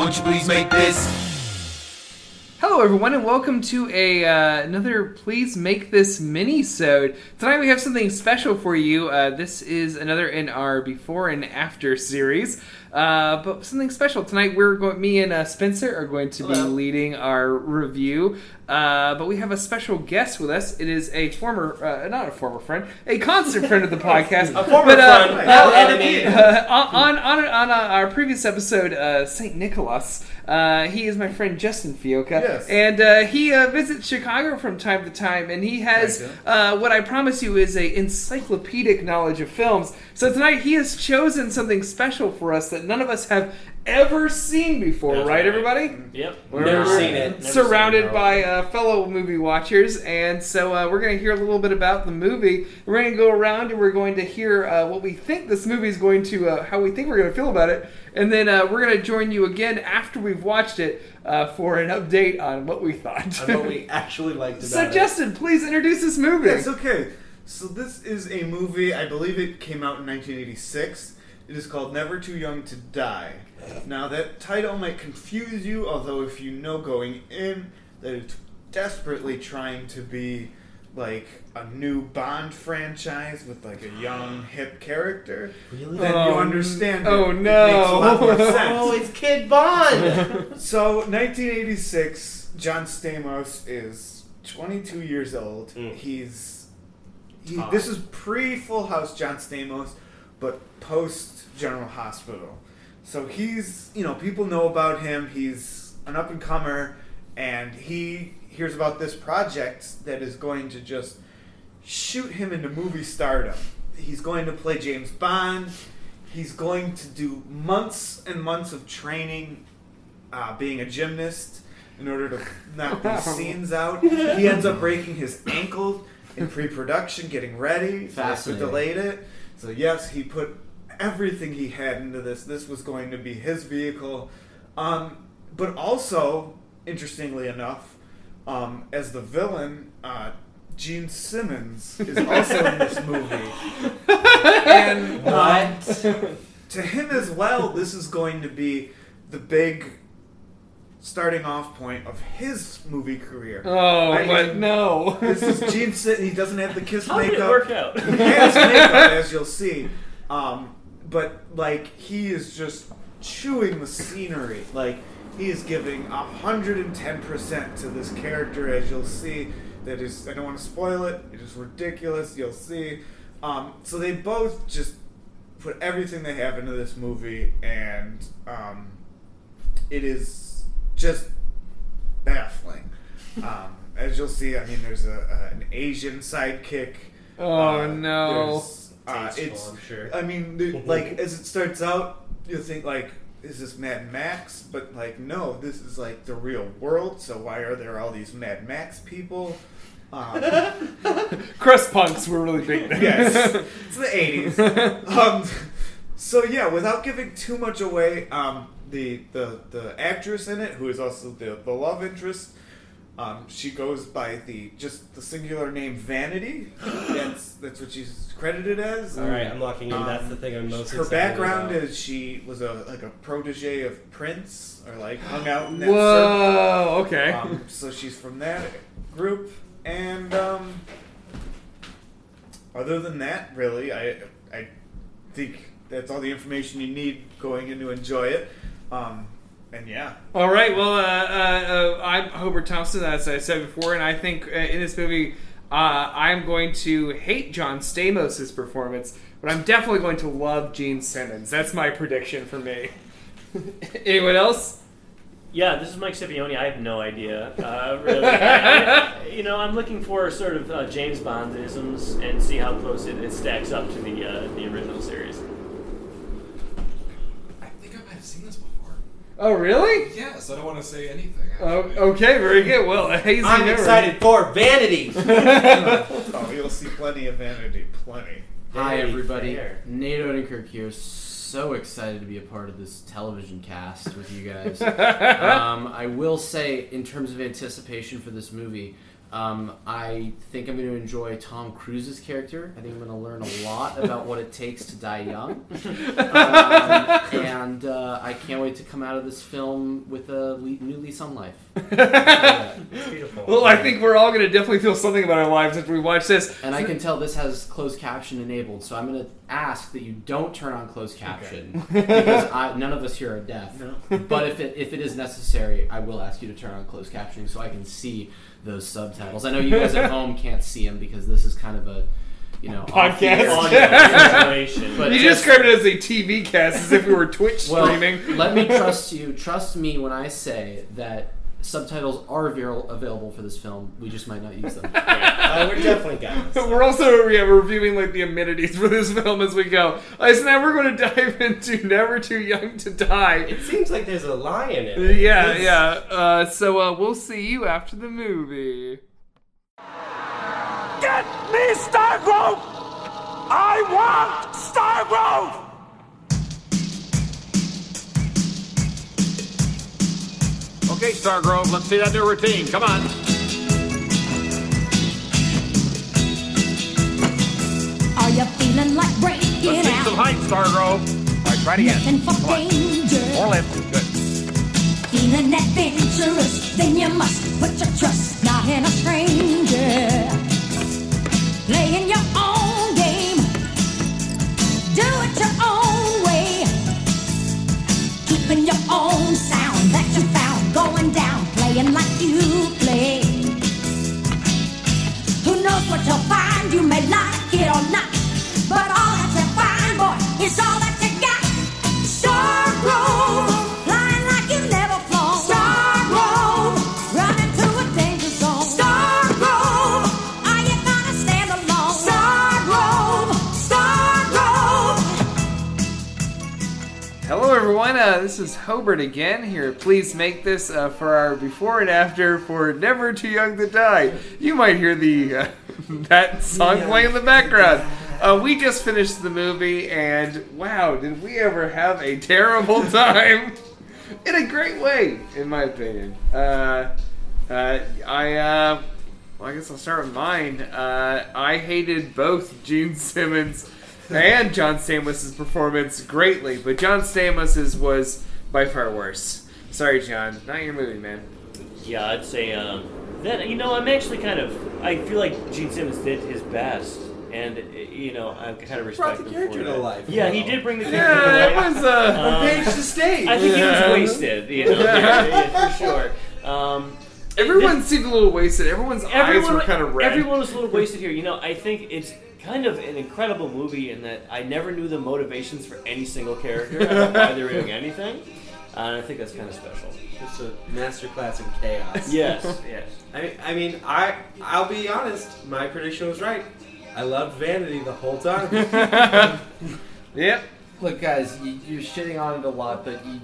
Won't you please make this? Hello, everyone, and welcome to a uh, another Please Make This mini-sode. Tonight we have something special for you. Uh, this is another in our before and after series. Uh, but something special tonight. We're going. Me and uh, Spencer are going to Hello. be leading our review. Uh, but we have a special guest with us. It is a former, uh, not a former friend, a constant friend of the podcast. A former but, uh, friend, uh, enemy. uh, on on on uh, our previous episode, uh, Saint Nicholas. Uh, he is my friend Justin Fioca, Yes. and uh, he uh, visits Chicago from time to time, and he has uh, what I promise you is a encyclopedic knowledge of films. So tonight he has chosen something special for us that none of us have ever seen before, That's right, right. everybody? Yep. We're- Never we're seen it. Never surrounded seen it. by uh, fellow movie watchers, and so uh, we're going to hear a little bit about the movie. We're going to go around and we're going to hear uh, what we think this movie is going to, uh, how we think we're going to feel about it, and then uh, we're going to join you again after we've watched it uh, for an update on what we thought. on what we actually liked about so, it. Justin, please introduce this movie. Yes, okay. So this is a movie. I believe it came out in 1986. It is called Never Too Young to Die. Now that title might confuse you, although if you know going in that it's desperately trying to be like a new Bond franchise with like a young hip character, Really? then Oh, you understand. it. oh, It no. makes a lot more sense. Oh, it's Kid Bond. So, 1986, John Stamos is 22 years old. Mm. He's he, this is pre Full House John Stamos, but post General Hospital. So he's you know people know about him. He's an up and comer, and he hears about this project that is going to just shoot him into movie stardom. He's going to play James Bond. He's going to do months and months of training, uh, being a gymnast in order to knock these scenes out. He ends up breaking his ankle in pre-production, getting ready. What delayed it. So yes, he put everything he had into this. This was going to be his vehicle. Um, but also, interestingly enough, um, as the villain, uh, Gene Simmons is also in this movie. And um, to him as well, this is going to be the big starting off point of his movie career. Oh, I- but no. This is Gene Simmons. He doesn't have the kiss How did makeup. it work out? He has makeup, as you'll see. Um, but like he is just chewing the scenery. Like he is giving hundred and ten percent to this character, as you'll see. That is, I don't want to spoil it. It is ridiculous. You'll see. Um, so they both just put everything they have into this movie, and um, it is just baffling. Um, as you'll see, I mean, there's a, a an Asian sidekick. Oh, Uh, no. There's, Uh, it's, I'm sure. I mean, the, like as it starts out, you think like, is this Mad Max? But like, no, this is like the real world. So why are there all these Mad Max people? Um, Crust punks were really big then. yes, it's the eighties. Um, so yeah, without giving too much away, um, the the the actress in it, who is also the the love interest, um, she goes by the just the singular name Vanity. That's that's what she's credited as. All right, I'm locking in. Um, That's the thing I'm most. Her background about. is she was a like a protege of Prince, or like hung out in that Whoa, okay. Um, so she's from that group, and um, other than that, really, I I think that's all the information you need going in to enjoy it. Um, and yeah, All right. Well, uh, uh, uh, I'm Hobart Thompson, as I said before, and I think uh, in this movie, uh, I'm going to hate John Stamos' performance, but I'm definitely going to love Gene Simmons. That's my prediction for me. Anyone else? Yeah, this is Mike Scipione. I have no idea, uh, really. I- I- you know, I'm looking for sort of uh, James Bondisms and see how close it, it stacks up to the uh, the original series. I think I might have seen this before. Oh, really? Yes, I don't want to say anything. Oh, okay, very good. Well, a hazy I'm memory. excited for Vanity. oh, you'll see plenty of Vanity, plenty. Hi, everybody. fair. Nate Odenkirk here. So excited to be a part of this television cast with you guys. um, I will say, in terms of anticipation for this movie, Um, I think I'm going to enjoy Tom Cruise's character. I think I'm going to learn a lot about what it takes to die young. Um, and uh, I can't wait to come out of this film with a le- new lease on life. It's beautiful. Well, I think we're all going to definitely feel something about our lives after we watch this. And I can tell this has closed caption enabled, so I'm going to ask that you don't turn on closed caption because I, none of us here are deaf. But if it if it is necessary, I will ask you to turn on closed captioning so I can see those subtitles. I know you guys at home can't see them because this is kind of a you know Podcast. off-the-air- situation. But you just- described it as a TV cast as if we were Twitch Well, streaming. let me trust you. Trust me when I say that subtitles are avail- available for this film. We just might not use them. Uh, we're definitely got this. We're also yeah, reviewing like the amenities for this film as we go. Uh, so now we're going to dive into Never Too Young to Die. It seems like there's a lion in it. Yeah, This- yeah. Uh, so uh, we'll see you after the movie. Get me Stargrove! I want Stargrove! Okay, Stargrove, let's see that new routine. Come on. Are you feeling like breaking Let's see some height, Stargrove. All right, try it again. Looking for Come on. More lift. Good. Feeling adventurous, then you must put your trust not in a stranger. Playing your Uh, this is Hobart again here. Please make this uh, for our before and after for Never Too Young to Die. You might hear the uh, that song playing in the background. Uh, we just finished the movie, and wow, did we ever have a terrible time! in a great way, in my opinion. Uh, uh, I, uh, well, I guess I'll start with mine. Uh, I hated both Gene Simmons and John Stamos' performance greatly, but John Stamos' was by far worse. Sorry, John, not your movie, man. Yeah, I'd say um, that. You know, I'm actually kind of. I feel like Gene Simmons did his best, and you know, I kind of respect Brought the him character for to life. Yeah, he did bring the character Yeah, to that life. was uh, Um, Page to stage. I think Yeah. he was wasted. You know, Yeah. yeah, for sure. Um, everyone seemed a little wasted. Everyone's eyes were kind of red. Everyone was a little wasted here. You know, I think it's kind of an incredible movie in that I never knew the motivations for any single character. I don't know why they were doing anything. Uh, and I think that's kind of special. Just a masterclass in chaos. Yes, yes. I mean, I mean, I I'll be honest. My prediction was right. I loved Vanity the whole time. Yep. Look, guys, you, you're shitting on it a lot, but you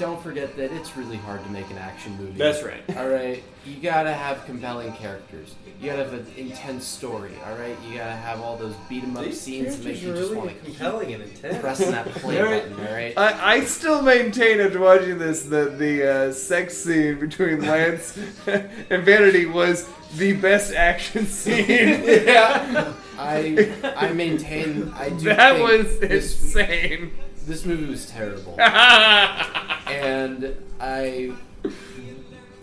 don't forget that it's really hard to make an action movie. That's right. All right, you gotta have compelling characters. You gotta have an intense story. All right, you gotta have all those beat 'em up These scenes to make characters you are just really want to keep compelling and intense. pressing that play Very- button. All right. I, I still maintain after watching this that the uh, sex scene between Lance and Vanity was the best action scene. yeah. I I maintain. I do. that think was this, insane. this movie was terrible, yeah, and I.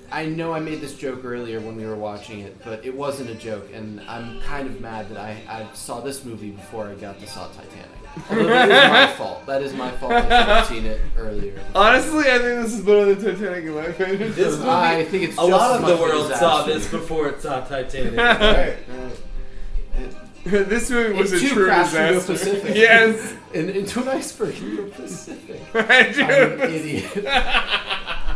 I know I made this joke earlier when we were watching it, but it wasn't a joke, and I'm kind of mad that I, I saw this movie before I got to saw Titanic. Although that is my fault. That is my fault. I should have seen it earlier. Honestly, I think this is better than Titanic in my opinion. This movie, I think it's a just lot as of the of a world saw disaster. this before it saw Titanic. Right. this movie was It a true crashed disaster. the Pacific. Yes, In, into an iceberg into the Pacific. I I'm an idiot.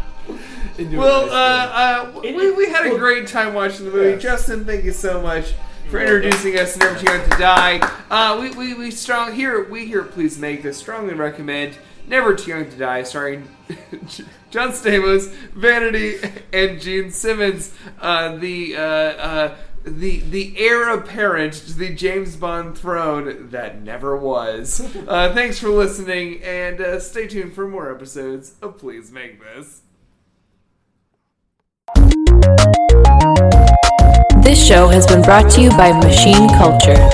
Well, uh, uh, we, we had a great time watching the movie. Yes. Justin, thank you so much for introducing us to Never Too Young to Die. Uh, we, we, we strong here we here please make this strongly recommend Never Too Young to Die, starring John Stamos, Vanity, and Gene Simmons. Uh, the uh, uh, the the heir apparent to the James Bond throne that never was. Uh, thanks for listening, and uh, stay tuned for more episodes of Please Make This. This show has been brought to you by Machine Culture.